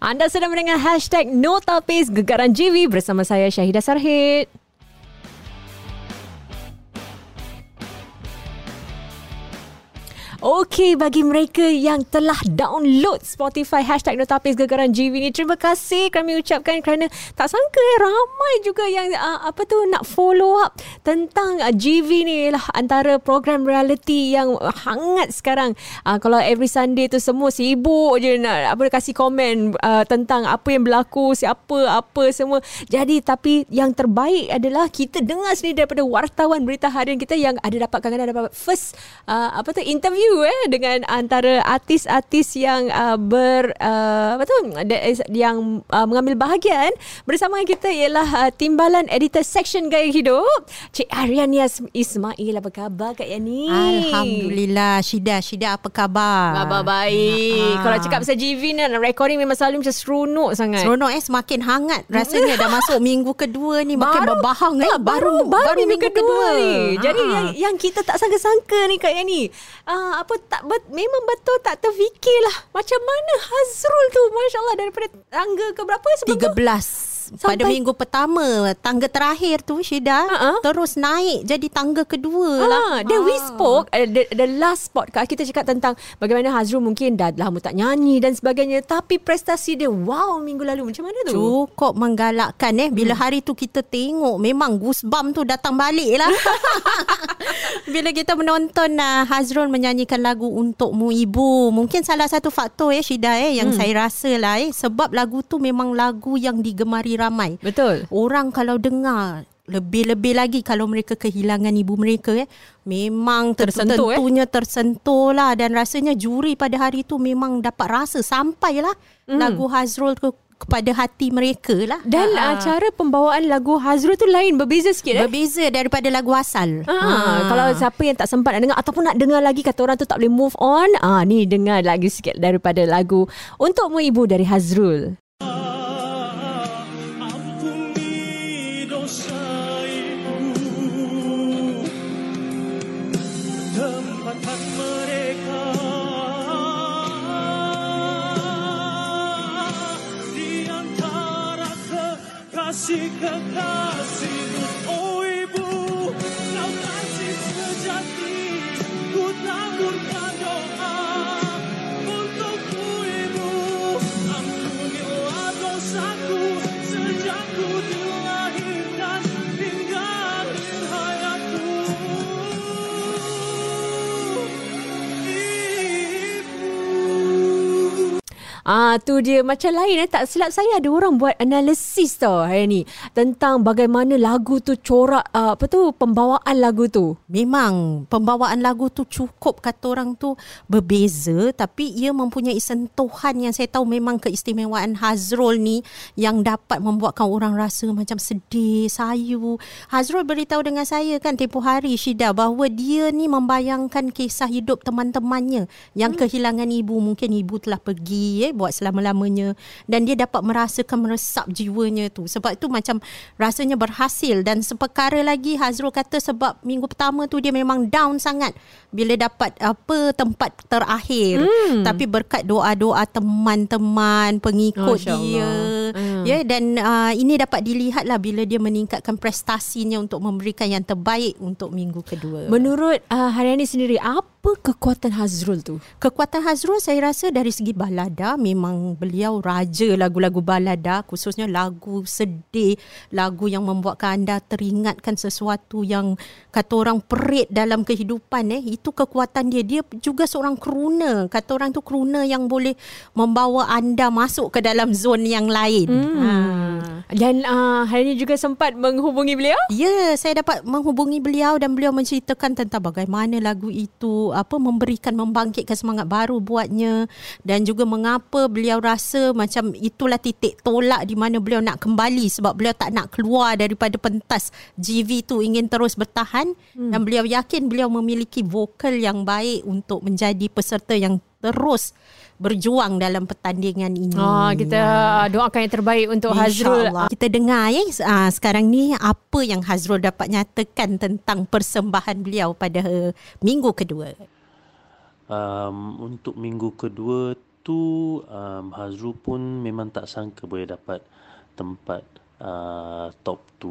Anda sedang mendengar hashtag Notapis Gegaran GV bersama saya Syahidah Sarhid. Okey, bagi mereka yang telah download Spotify hashtag Notapis Gegaran GV ni, terima kasih kami ucapkan kerana tak sangka eh, ramai juga yang uh, apa tu nak follow up tentang uh, GV ni lah antara program reality yang hangat sekarang. Uh, kalau every Sunday tu semua sibuk je nak apa kasih komen uh, tentang apa yang berlaku, siapa, apa semua. Jadi tapi yang terbaik adalah kita dengar sendiri daripada wartawan berita harian kita yang ada dapat kadang-kadang dapat first uh, apa tu interview interview eh dengan antara artis-artis yang uh, ber uh, apa tu yang uh, mengambil bahagian bersama kita ialah uh, timbalan editor section gaya hidup Cik Aryan Yas Ismail. Apa khabar Kak Yani? Alhamdulillah. Shida Shida apa khabar? Khabar baik. Ha. Kalau cakap pasal GV ni recording memang selalu macam seronok sangat. Seronok eh? Semakin hangat rasanya. Dah masuk minggu kedua ni. Makin baru, berbahang eh? Baru, baru, baru minggu, minggu kedua, kedua. ni. Ha. jadi yang yang kita tak sangka-sangka ni Kak Yani. Uh, apa tak bet, memang betul tak terfikirlah macam mana Hazrul tu masya-Allah daripada tangga ke berapa sebelum 13 Sampai pada minggu pertama tangga terakhir tu Syida uh-huh. terus naik jadi tangga kedua uh, lah. Then uh. we spoke uh, the, the last podcast kita cakap tentang bagaimana Hazrul mungkin dah lama tak nyanyi dan sebagainya tapi prestasi dia wow minggu lalu macam mana tu? Cukup menggalakkan eh bila hmm. hari tu kita tengok memang goosebump tu datang balik lah. bila kita menonton uh, Hazrul menyanyikan lagu Untukmu Ibu mungkin salah satu faktor eh Syida eh yang hmm. saya rasa lah eh sebab lagu tu memang lagu yang digemari ramai. Betul. Orang kalau dengar lebih-lebih lagi kalau mereka kehilangan ibu mereka eh memang tersentuh tentunya eh? tersentuh lah dan rasanya juri pada hari tu memang dapat rasa sampailah mm. lagu Hazrul tu kepada hati mereka lah. Dan uh, cara pembawaan lagu Hazrul tu lain, berbeza sikit eh? Berbeza daripada lagu asal. Ha, ha. Kalau siapa yang tak sempat nak dengar ataupun nak dengar lagi kata orang tu tak boleh move on, ah ni dengar lagi sikit daripada lagu Untukmu Ibu dari Hazrul. Kasih kekasihmu Ah tu dia macam lain eh tak silap saya ada orang buat analisis tau hari ni tentang bagaimana lagu tu corak uh, apa tu pembawaan lagu tu. Memang pembawaan lagu tu cukup kata orang tu berbeza tapi ia mempunyai sentuhan yang saya tahu memang keistimewaan Hazrul ni yang dapat membuatkan orang rasa macam sedih, sayu. Hazrul beritahu dengan saya kan tempoh hari Syida bahawa dia ni membayangkan kisah hidup teman-temannya yang hmm. kehilangan ibu mungkin ibu telah pergi eh buat selama-lamanya dan dia dapat merasakan meresap jiwanya tu sebab itu macam rasanya berhasil dan seperkara lagi Hazrul kata sebab minggu pertama tu dia memang down sangat bila dapat apa tempat terakhir hmm. tapi berkat doa-doa teman-teman pengikut Masya dia hmm. ya dan uh, ini dapat dilihatlah bila dia meningkatkan prestasinya untuk memberikan yang terbaik untuk minggu kedua menurut uh, Haryani sendiri apa kekuatan Hazrul tu? Kekuatan Hazrul saya rasa dari segi balada memang beliau raja lagu-lagu balada khususnya lagu sedih lagu yang membuatkan anda teringatkan sesuatu yang kata orang perit dalam kehidupan eh. Itu kekuatan dia. Dia juga seorang kruna. Kata orang tu kruna yang boleh membawa anda masuk ke dalam zon yang lain. Hmm. ha. dan uh, hari ini juga sempat menghubungi beliau? Ya saya dapat menghubungi beliau dan beliau menceritakan tentang bagaimana lagu itu apa memberikan membangkitkan semangat baru buatnya dan juga mengapa beliau rasa macam itulah titik tolak di mana beliau nak kembali sebab beliau tak nak keluar daripada pentas GV tu ingin terus bertahan hmm. dan beliau yakin beliau memiliki vokal yang baik untuk menjadi peserta yang terus berjuang dalam pertandingan ini. Oh, kita ya. doakan yang terbaik untuk Hazrul. Kita dengar ya sekarang ni apa yang Hazrul dapat nyatakan tentang persembahan beliau pada minggu kedua. Um, untuk minggu kedua tu um, Hazrul pun memang tak sangka boleh dapat tempat uh, top 2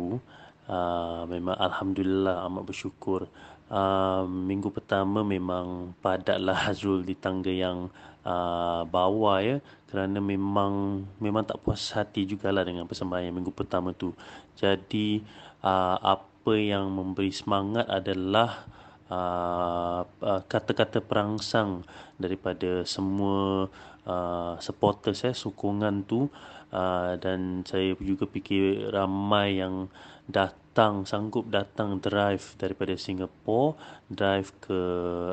uh, memang Alhamdulillah amat bersyukur uh, minggu pertama memang padatlah Hazrul di tangga yang uh, bawah ya. Kerana memang memang tak puas hati jugalah dengan persembahan minggu pertama tu. Jadi uh, apa yang memberi semangat adalah uh, uh, kata-kata perangsang daripada semua uh, supporters eh sokongan tu. Uh, dan saya juga fikir ramai yang datang sanggup datang drive daripada Singapore drive ke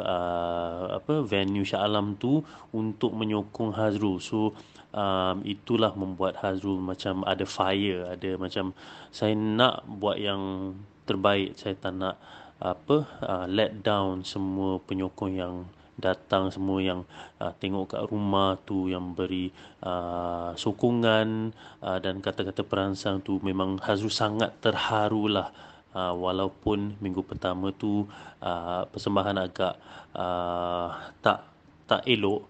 uh, apa venue Shah Alam tu untuk menyokong Hazrul. So um, itulah membuat Hazrul macam ada fire ada macam saya nak buat yang terbaik. Saya tak nak apa uh, let down semua penyokong yang datang semua yang uh, tengok kat rumah tu yang beri uh, sokongan uh, dan kata-kata perangsang tu memang Hazrul sangat terharulah uh, walaupun minggu pertama tu uh, persembahan agak uh, tak tak elok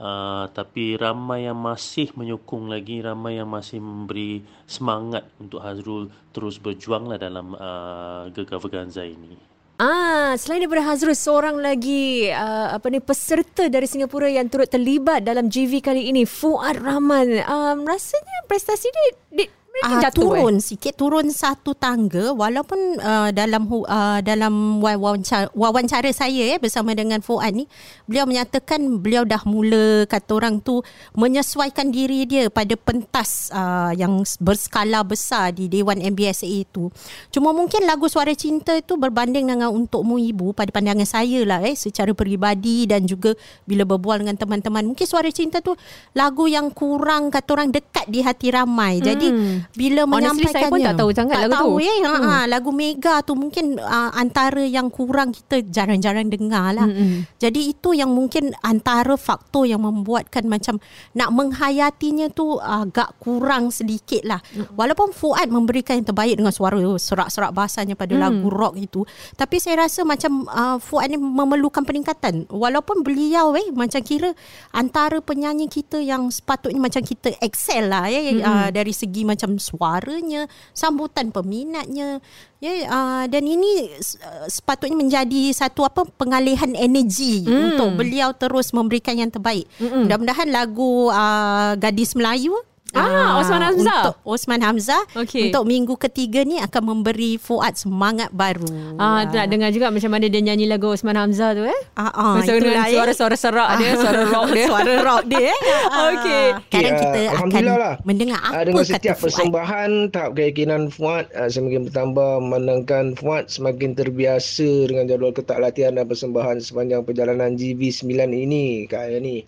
Uh, tapi ramai yang masih menyokong lagi ramai yang masih memberi semangat untuk Hazrul terus berjuanglah dalam uh, Gegar Verganza ini. Ah, selain daripada Hazrul seorang lagi uh, apa ni peserta dari Singapura yang turut terlibat dalam GV kali ini Fuad Rahman. Um, rasanya prestasi dia, dia mereka uh, jatuh turun eh? sikit turun satu tangga walaupun uh, dalam uh, dalam wawancara, wawancara saya eh bersama dengan Fuad ni beliau menyatakan beliau dah mula kata orang tu menyesuaikan diri dia pada pentas uh, yang berskala besar di Dewan MBSA itu cuma mungkin lagu Suara Cinta itu berbanding dengan Untukmu Ibu pada pandangan saya lah eh secara peribadi dan juga bila berbual dengan teman-teman mungkin Suara Cinta tu lagu yang kurang kata orang dekat di hati ramai jadi Hmm. Bila Honestly, menyampaikannya saya pun tak tahu sangat tak lagu tahu tu. eh ha, Hmm. ha, lagu Mega tu mungkin uh, antara yang kurang kita jarang-jarang dengar lah Mm-mm. jadi itu yang mungkin antara faktor yang membuatkan macam nak menghayatinya tu agak kurang sedikit lah walaupun Fuad memberikan yang terbaik dengan suara serak-serak basahnya pada Hmm. lagu rock itu tapi saya rasa macam uh, Fuad ni memerlukan peningkatan walaupun beliau eh macam kira antara penyanyi kita yang sepatutnya macam kita excel lah ya Mm-mm. uh, dari segi macam suaranya, sambutan peminatnya. Ya uh, dan ini uh, sepatutnya menjadi satu apa pengalihan energi Hmm. untuk beliau terus memberikan yang terbaik. Mm-mm. Mudah-mudahan lagu uh, Gadis Melayu Ah, Osman Hamzah. Untuk Osman Hamzah Okey. Untuk minggu ketiga ni Akan memberi Fuad semangat baru Ah, nak dengar juga macam mana dia nyanyi lagu Osman Hamzah tu eh. Ah, ah, Masa dengan itulah, eh. suara-suara serak dia, suara rock dia. Suara rock dia eh. Ah. Okey. Sekarang Okey, kita ah, akan lah. Mendengar Ah, apa dengan kata setiap Fuad persembahan tahap keyakinan Fuad uh, semakin bertambah memandangkan Fuad semakin terbiasa dengan jadual ketat latihan dan persembahan sepanjang perjalanan GV9 ini Kak Yani.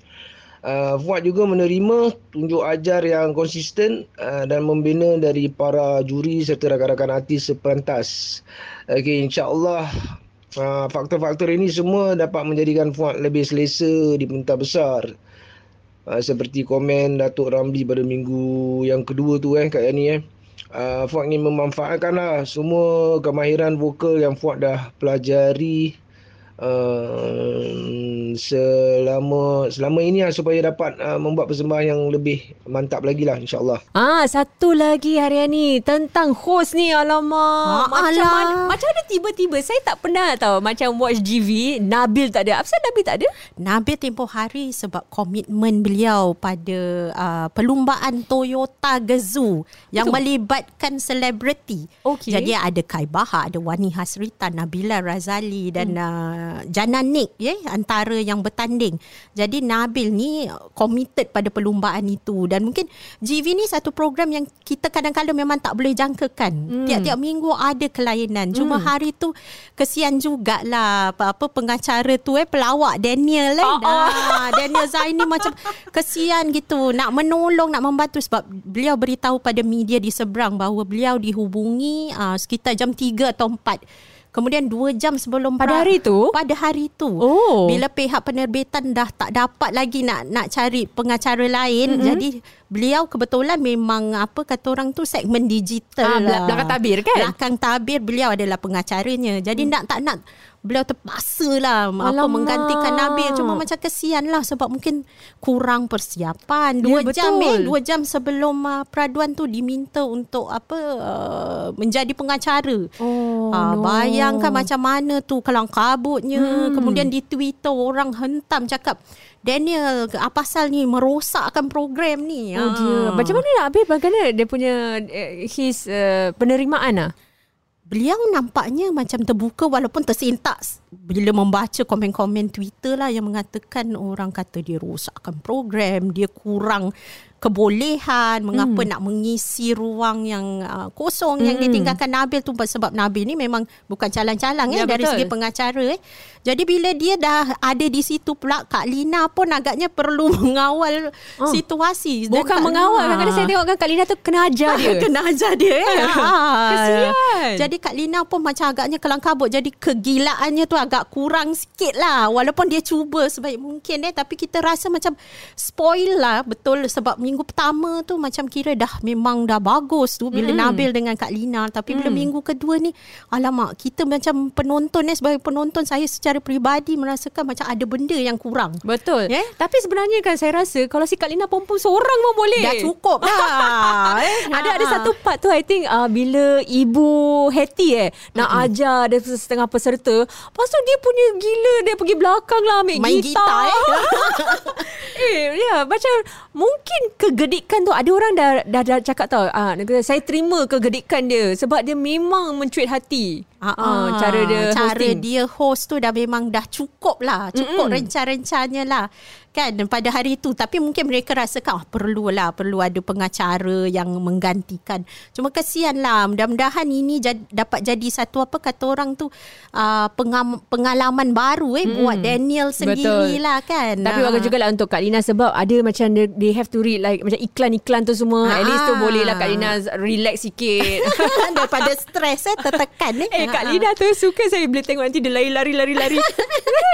Uh, Fuad juga menerima tunjuk ajar yang konsisten uh, dan membina dari para juri serta rakan-rakan artis sepentas. Okey, insya-Allah uh, faktor-faktor ini semua dapat menjadikan Fuad lebih selesa di pentas besar. Uh, seperti komen Datuk Ramli pada minggu yang kedua tu eh Kak Yani eh. Uh, Fuad ingin memanfaatkanlah semua kemahiran vokal yang Fuad dah pelajari uh, selama selama ini lah supaya dapat uh, membuat persembahan yang lebih mantap lagi lah insyaAllah. Ah, satu lagi hari ni tentang host ni alamak. Ah, macam alah. mana macam ada tiba-tiba saya tak pernah tahu macam watch GV Nabil tak ada. Apa Nabil tak ada? Nabil tempoh hari sebab komitmen beliau pada uh, perlumbaan Toyota Gazoo yang Betul. melibatkan selebriti. Okey. Jadi ada Kai Bahar, ada Wani Hasrita, Nabila Razali dan hmm. uh, Jana Nick ya antara yang bertanding. Jadi Nabil ni committed pada perlumbaan itu dan mungkin GV ni satu program yang kita kadang-kadang memang tak boleh jangkakan. Hmm. Tiap-tiap minggu ada kelainan. Cuma Hmm. hari tu kesian jugalah apa-apa pengacara tu eh pelawak Daniel eh. Oh, oh. Daniel Zaini macam kesian gitu nak menolong nak membantu sebab beliau beritahu pada media di seberang bahawa beliau dihubungi uh, sekitar jam 3 atau 4 Kemudian dua jam sebelum Pada pra- hari tu? Pada hari tu. Oh. Bila pihak penerbitan dah tak dapat lagi nak nak cari pengacara lain, Mm-mm. jadi beliau kebetulan memang apa kata orang tu segmen digital Ah, lah. belakang tabir kan? Belakang tabir beliau adalah pengacaranya. Jadi nak tak nak beliau terpaksa lah apa menggantikan Nabil cuma macam kesian lah sebab mungkin kurang persiapan dua Ya, jam eh dua jam sebelum uh, peraduan tu diminta untuk apa uh, menjadi pengacara Oh, Ah, no. bayangkan macam mana tu kelang kabutnya hmm. kemudian di Twitter orang hentam cakap Daniel apa pasal ni merosakkan program ni Oh dia. Ah. Macam mana nak habis bagaimana dia punya uh, his uh, penerimaan ah? Beliau nampaknya macam terbuka walaupun tersentak bila membaca komen-komen Twitter lah yang mengatakan orang kata dia rosakkan program, dia kurang kebolehan, mengapa nak mengisi ruang yang uh, kosong yang ditinggalkan Nabil tu sebab Nabil ni memang bukan calang-calang Ya, ya, dari segi pengacara eh. Jadi bila dia dah ada di situ pula Kak Lina pun agaknya perlu mengawal Oh. situasi. Dan Bukan Kak- mengawal. Kadang-kadang saya tengok kan Kak Lina tu kena ajar dia. Kena ajar dia eh. Ah. Kesian. Jadi Kak Lina pun macam agaknya kelang kabut. Jadi kegilaannya tu agak kurang sikit lah. Walaupun dia cuba sebaik mungkin eh. Tapi kita rasa macam spoil lah. Betul sebab minggu pertama tu macam kira dah memang dah bagus tu. Bila Mm-mm. Nabil dengan Kak Lina. Tapi bila minggu kedua ni. Alamak kita macam penonton eh. Sebagai penonton saya secara peribadi merasakan macam ada benda yang kurang. Betul. Ya? Tapi sebenarnya kan saya rasa kalau si Kak Lina Pompom seorang pun boleh. Dah cukup dah. eh. Ada ada satu part tu I think uh, bila ibu Hattie eh nak mm-hmm. ajar dia setengah peserta. Lepas tu dia punya gila dia pergi belakang lah ambil Main gitar. gitar, eh. eh ya macam mungkin kegedikan tu ada orang dah dah, dah cakap tau ah saya terima kegedikan dia sebab dia memang mencuit hati. Ah, Ah, cara dia cara hosting. dia host tu dah memang dah cukup lah cukup Mm-mm. renca-rencanya lah kan pada hari tu tapi mungkin mereka rasakan oh, perlu lah perlu ada pengacara yang menggantikan cuma kesian lah mudah-mudahan ini jad, dapat jadi satu apa kata orang tu uh, pengam, pengalaman baru eh Mm-mm. buat Daniel sendirilah kan Tapi Ah. bagus jugalah untuk Kak Lina sebab ada macam they, have to read like macam iklan-iklan tu semua. At least tu Ah. boleh lah Kak Lina relax sikit. daripada stres eh tertekan eh Eh Kak Ah. Lina tu suka saya boleh tengok nanti dia lari-lari-lari-lari.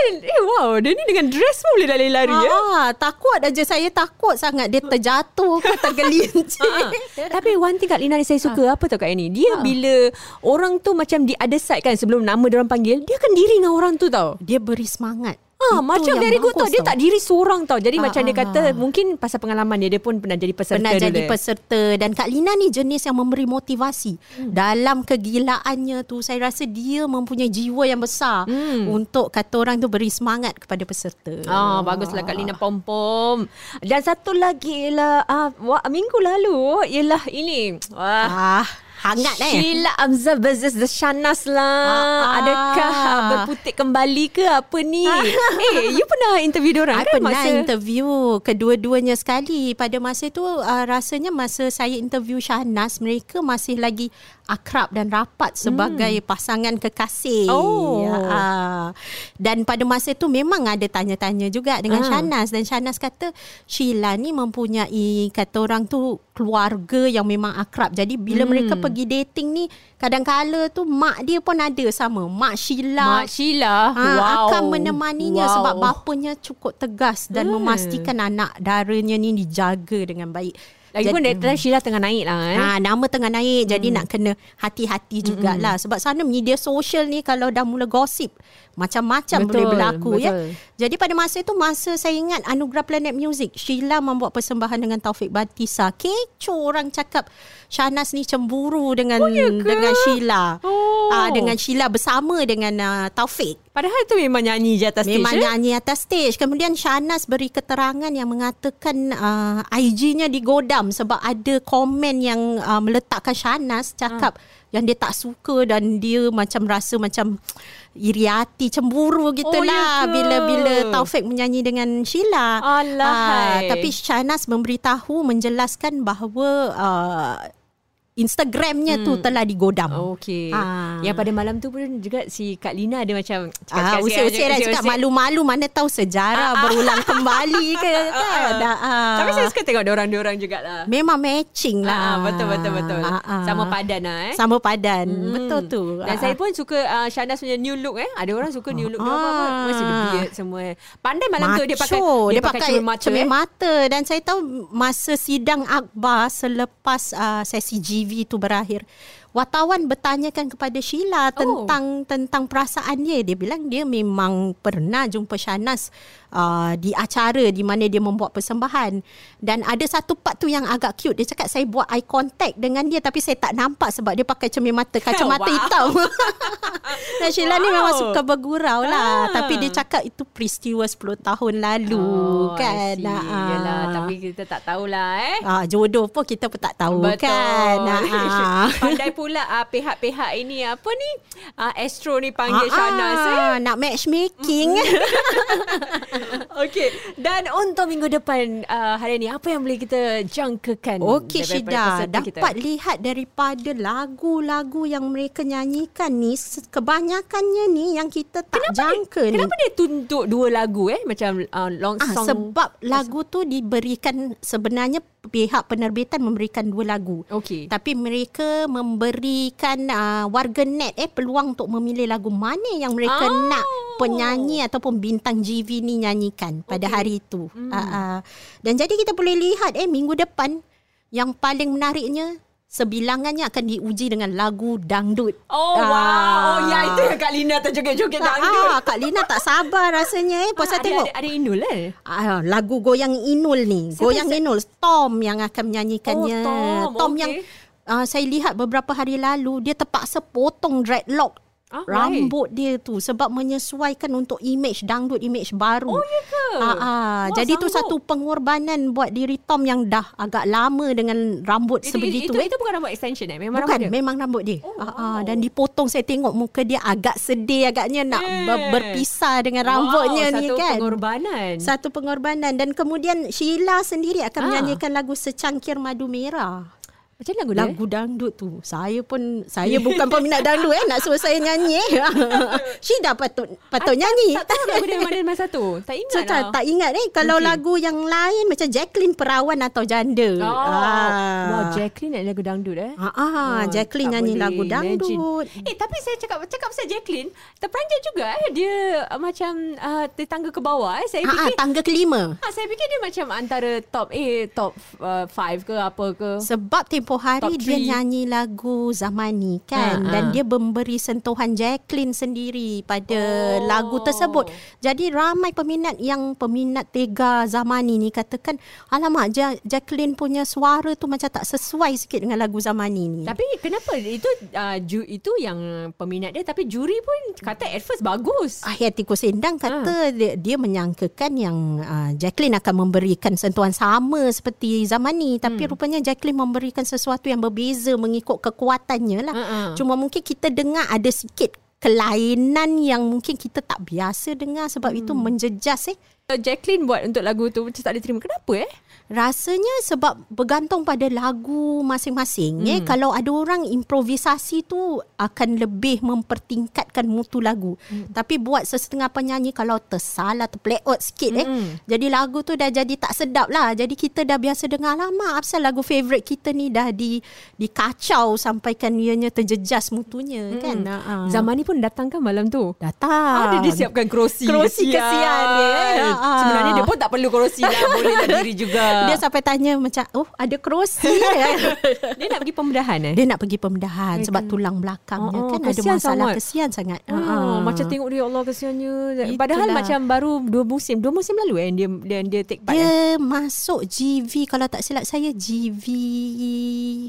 eh wow, dia ni dengan dress pun boleh lari-lari ya. Ah, takut aja saya takut sangat dia terjatuh ke tergelincir. Ah, ah. Tapi one thing Kak Lina ni saya suka apa tau Kak Ini Dia bila orang tu macam di other side kan Sebelum nama dia orang panggil Dia akan diri dengan orang tu tau dia beri semangat. Ah, Itu macam yang very good tau. Dia tak diri seorang tau. Jadi Ah, macam dia ah, kata ah. mungkin pasal pengalaman dia dia pun pernah jadi peserta pernah dulu. jadi peserta dan Kak Lina ni jenis yang memberi motivasi hmm. dalam kegilaannya tu saya rasa dia mempunyai jiwa yang besar Hmm. untuk kata orang tu beri semangat kepada peserta. Ah, baguslah Kak Lina Pom-Pom. Dan satu lagi ialah ah, minggu lalu ialah ini. Wah. Ah, hangat eh. Sheila Amzal versus The Shanas lah. Ah, ah. Adakah ah, berputik kembali ke apa ni? eh, you pernah interview diorang I kan pernah masa interview kedua-duanya sekali. Pada masa itu uh, rasanya masa saya interview Syahnas, mereka masih lagi akrab dan rapat sebagai pasangan kekasih. Hmm. Oh. Uh, dan pada masa itu memang ada tanya-tanya juga dengan Ah. Syahnas. Dan Syahnas kata Sheila ni mempunyai kata orang tu keluarga yang memang akrab. Jadi bila Hmm. mereka pergi dating ni kadang-kala tu mak dia pun ada sama. Mak Sheila. Mak Sheila. Ha, wow. akan menemaninya wow. sebab bapanya cukup tegas dan Hmm. memastikan anak daranya ni dijaga dengan baik. Lagipun that time Sheila tengah naik lah eh. Ha, nama tengah naik hmm. jadi nak kena hati-hati jugalah sebab sana media sosial ni kalau dah mula gosip macam-macam Betul, boleh berlaku ya. betul. Jadi pada masa itu masa saya ingat Anugerah Planet Music Sheila membuat persembahan dengan Taufik Batisa. Kecoh orang cakap Shanas ni cemburu dengan Oh, ya dengan Sheila. Oh. Ah dengan Sheila bersama dengan uh, Taufik. Padahal tu memang nyanyi je atas Memang stage. eh? nyanyi atas stage. Kemudian Shanas beri keterangan yang mengatakan uh, IG-nya digodam sebab ada komen yang uh, meletakkan Shanas cakap yang dia tak suka dan dia macam rasa macam iri hati cemburu Oh, ya gitulah ke? bila bila Taufik menyanyi dengan Sheila. Alahai. Ah, tapi Shanas memberitahu menjelaskan bahawa uh, Instagramnya tu telah digodam. Okey. Ah. Yang pada malam tu pun juga si Kak Lina ada macam Ah, usir-usir dah cakap malu-malu mana tahu Ah, ah. sejarah berulang kembali ke kan. Ah. Tapi saya suka tengok orang-orang jugalah. memang matching Ah, lah. betul betul betul. Ah, ah. Sama padan lah eh. Sama padan. Hmm. Betul tu. Dan Ah, saya pun suka uh, Shanas punya new look eh. Ada orang suka new look dia apa, Ah. Mesti ada beard semua. Pandai malam tu dia pakai Macho. dia, pakai, cermin mata cermin eh. mata dan saya tahu masa sidang akbar selepas uh, sesi GV tu berakhir wartawan bertanyakan kepada Sheila tentang tentang perasaan dia. Dia bilang dia memang pernah jumpa Shanas uh, di acara di mana dia membuat persembahan dan ada satu part tu yang agak cute. Dia cakap saya buat eye contact dengan dia tapi saya tak nampak sebab dia pakai cermin mata kacamata Wow. hitam. dan Sheila ni Wow. memang suka bergurau lah. Ah. Tapi dia cakap itu peristiwa 10 tahun lalu Oh, kan. See. Ah. Yalah, tapi kita tak tahulah eh. Ah, jodoh pun kita pun tak tahu Betul. kan. Ah. Pandai pula uh, pihak-pihak ini apa ni? Uh, Astro ni panggil Ah, Shanas eh. ah, Nak matchmaking. Okey. Dan untuk minggu depan uh, hari ni apa yang boleh kita jangkakan? Okey Syida, dapat lihat daripada lagu-lagu yang mereka nyanyikan ni kebanyakannya ni yang kita tak Kenapa jangka dia, ni. Kenapa dia tuntut dua lagu eh macam uh, long Ah, song? sebab lagu tu diberikan sebenarnya pihak penerbitan memberikan dua lagu. Okey. Tapi mereka memberikan uh, warga net eh peluang untuk memilih lagu mana yang mereka Oh. nak penyanyi ataupun bintang GV ni nyanyikan pada Okey. hari itu. Hmm. Uh, uh. Dan jadi kita boleh lihat eh minggu depan yang paling menariknya sebilangannya akan diuji dengan lagu dangdut. Oh Ah. wow. Oh ya itu yang Kak Lina terjoget-joget dangdut. ah, Kak Lina tak sabar rasanya eh. Pasal Ah, tengok ada, ada, ada Inul eh. Ah, lagu Goyang Inul ni. Siapa Goyang sa- Inul Tom yang akan menyanyikannya. Oh, Tom. Okey. yang uh, saya lihat beberapa hari lalu dia terpaksa potong dreadlock Why? rambut dia tu sebab menyesuaikan untuk image dangdut image baru. Oh ya ke? Ah, ah. Wah, jadi tu sanggup. satu pengorbanan buat diri Tom yang dah agak lama dengan rambut Itu, sebegitu itu, eh. itu bukan rambut extension eh. Memang Bukan, rambut dia. memang rambut dia. Oh, wow. dan dipotong saya tengok muka dia agak sedih agaknya nak ber- berpisah dengan rambutnya wow, ni satu kan. pengorbanan. Satu pengorbanan dan kemudian Sheila sendiri akan Ah. menyanyikan lagu Secangkir Madu Merah. Macam lagu dia? Lagu dangdut tu. Saya pun saya bukan peminat dangdut eh nak suruh saya nyanyi eh. Sheila patut patut Ah, nyanyi. Tak, tak tahu lagu dia mana masa tu. Tak ingat So, lah. tak, tak ingat eh kalau Okey. lagu yang lain macam Jacqueline Perawan atau Janda. Oh. Ah. Jacqueline nak lagu dangdut eh. Ah, ah, Oh, Jacqueline nyanyi boleh lagu dangdut. imagine. Eh tapi saya cakap cakap pasal Jacqueline, terperanjat juga eh dia uh, macam uh, tangga ke bawah eh. Saya Ah, ah, fikir tangga kelima. Ah, saya fikir dia macam antara top A, top 5 uh, ke apa ke. Sebab tempoh hari Top dia three. nyanyi lagu Zamani kan Ha, dan ha. dia memberi sentuhan Jacqueline sendiri pada Oh. lagu tersebut. Jadi ramai peminat yang peminat Tega Zamani ni katakan alamak ja- Jacqueline punya suara tu macam tak sesuai sikit dengan lagu Zamani ni. Tapi kenapa itu uh, ju, itu yang peminat dia tapi juri pun kata at first bagus. Akhir Tikus Sendang Ha. kata dia, dia menyangkakan yang uh, Jacqueline akan memberikan sentuhan sama seperti Zamani tapi Hmm. rupanya Jacqueline memberikan sesuatu yang berbeza mengikut kekuatannya lah. Ha-ha. Cuma mungkin kita dengar ada sikit kelainan yang mungkin kita tak biasa dengar sebab itu Hmm. menjejas eh. Jacqueline buat untuk lagu tu macam tak diterima. Kenapa eh? Rasanya sebab bergantung pada lagu masing-masing hmm. eh kalau ada orang improvisasi tu akan lebih mempertingkatkan mutu lagu. Hmm. Tapi buat sesetengah penyanyi kalau tersalah terplay out sikit eh Hmm. jadi lagu tu dah jadi tak sedap lah. Jadi kita dah biasa dengar lama apasal lagu favourite kita ni dah di dikacau sampaikan ianya terjejas mutunya hmm. kan. Ha. Zaman ni pun datang kan malam tu. datang. Ada dia siapkan kerusi. Kerusi kesian dia, eh. Ha. Sebenarnya dia pun tak perlu kerusi lah. Boleh lah diri juga. Dia sampai tanya macam oh ada kerusi eh. dia nak pergi pembedahan eh? Dia nak pergi pembedahan sebab tulang belakangnya Oh, oh, kan ada kesian masalah sangat. kesian sangat. Oh, Ah. macam tengok dia Allah kesiannya. Itulah. Padahal macam baru dua musim, dua musim lalu eh dia dia, dia take part. eh. dia masuk GV kalau tak silap saya GV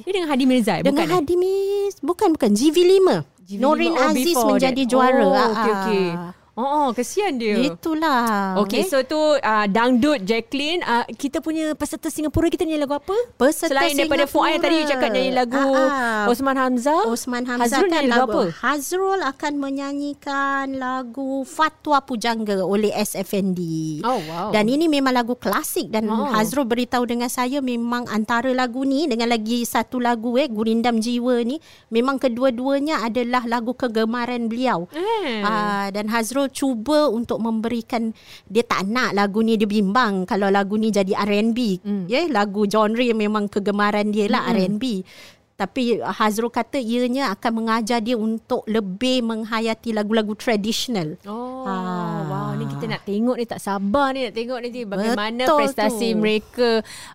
Dia dengan Hadi Mirza eh, dengan bukan? eh? Hadi Mis bukan bukan GV 5. GV Norin oh, Aziz menjadi that. juara. Oh, Ah, okey okey. ah. Oh, oh, kesian dia. Itulah. Okay, eh. so tu uh, dangdut Jacqueline. Uh, kita punya peserta Singapura kita nyanyi lagu apa? Peserta Selain daripada Fuad tadi you Singapura. cakap nyanyi lagu ah. Osman Hamzah. Osman Hamzah Hazrul kan lagu apa? Hazrul akan menyanyikan lagu Fatwa Pujangga oleh SFND. Oh, wow. Dan ini memang lagu klasik dan Oh. Hazrul beritahu dengan saya memang antara lagu ni dengan lagi satu lagu eh Gurindam Jiwa ni memang kedua-duanya adalah lagu kegemaran beliau. Eh. Ah, dan Hazrul cuba untuk memberikan dia tak nak lagu ni dia bimbang kalau lagu ni jadi R&B. Hmm. Ya, lagu genre memang kegemaran dia lah R&B. Tapi Hazrul kata ianya akan mengajar dia untuk lebih menghayati lagu-lagu tradisional. Oh, Ah. wow. Ni kita nak tengok ni. Tak sabar ni nak tengok nanti bagaimana Betul prestasi tu. mereka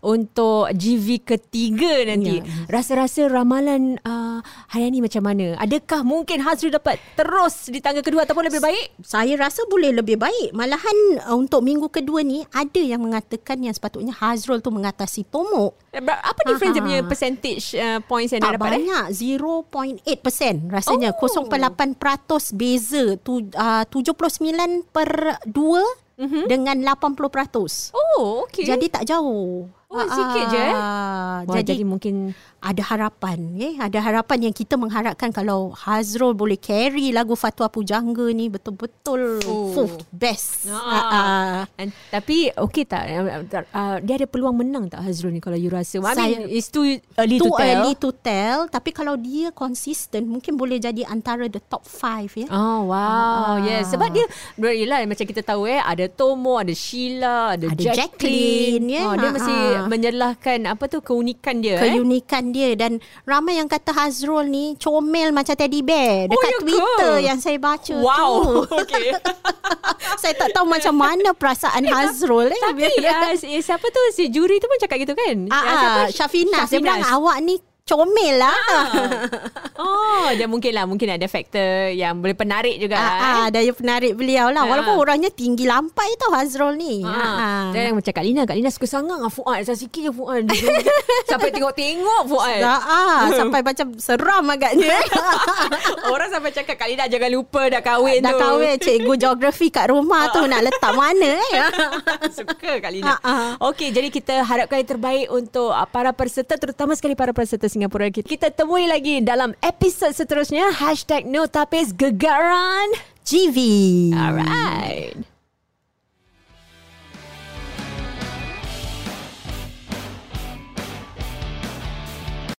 untuk GV ketiga nanti. Ya. Rasa-rasa ramalan uh, uh, Hayani macam mana? Adakah mungkin Hazrul dapat terus di tangga kedua ataupun lebih baik? Saya rasa boleh lebih baik. Malahan uh, untuk minggu kedua ni ada yang mengatakan yang sepatutnya Hazrul tu mengatasi Tomok. Eh, Apa difference dia Aha. punya percentage uh, points yang dia Tak dapat? Eh? banyak 0.8% rasanya Oh. 0.8% beza tu uh, 79 per 2 Mhm. dengan 80%. Oh, okay. Jadi tak jauh. Oh, sikit je, eh? Ah, Wah, jadi, jadi, mungkin ada harapan eh ada harapan yang kita mengharapkan kalau Hazrul boleh carry lagu Fatwa Pujangga ni betul-betul Oh. fuh, best. Ah. And, tapi okey tak uh, dia ada peluang menang tak Hazrul ni kalau you rasa? I Saya- mean it's too early Too to tell. early to tell tapi kalau dia konsisten mungkin boleh jadi antara the top 5 ya. Oh wow Ah. Yes Sebab dia Yelah macam kita tahu eh Ada Tomo Ada Sheila Ada, Ada Jacqueline, Jacqueline, ya. oh, Dia Ah, mesti ah. menyelahkan Apa tu Keunikan dia eh? keunikan dia dan ramai yang kata Hazrul ni comel macam teddy bear dekat ya ke? Twitter yang saya baca Wow tu. Okay saya tak tahu macam mana perasaan Hazrul eh. Tapi uh, si- siapa tu Si juri tu pun cakap gitu kan Ah, Ah, ah, siapa? Syafinas. Dia bilang awak ni comel lah. Oh dia mungkin lah Mungkin ada faktor Yang boleh penarik juga Ah, eh. ah, daya penarik beliau lah. Ah. Walaupun orangnya tinggi lampai tau Hazrul ni. Ha. Ah, Dan macam Kak Lina Kak Lina suka sangat dengan Fuad Saya sikit je Fuad Sampai tengok-tengok Fuad ah, ah, sampai macam seram agaknya. Orang sampai cakap Kak Lina jangan lupa dah kahwin Dah tu kahwin cikgu geografi kat rumah tu nak letak mana eh. Suka Kak Lina. Ha, ha. Okey, jadi kita harapkan yang terbaik untuk uh, para peserta, terutama sekali para peserta Singapura kita. Temui lagi dalam episod seterusnya. Hashtag Gegaran. GV. Alright.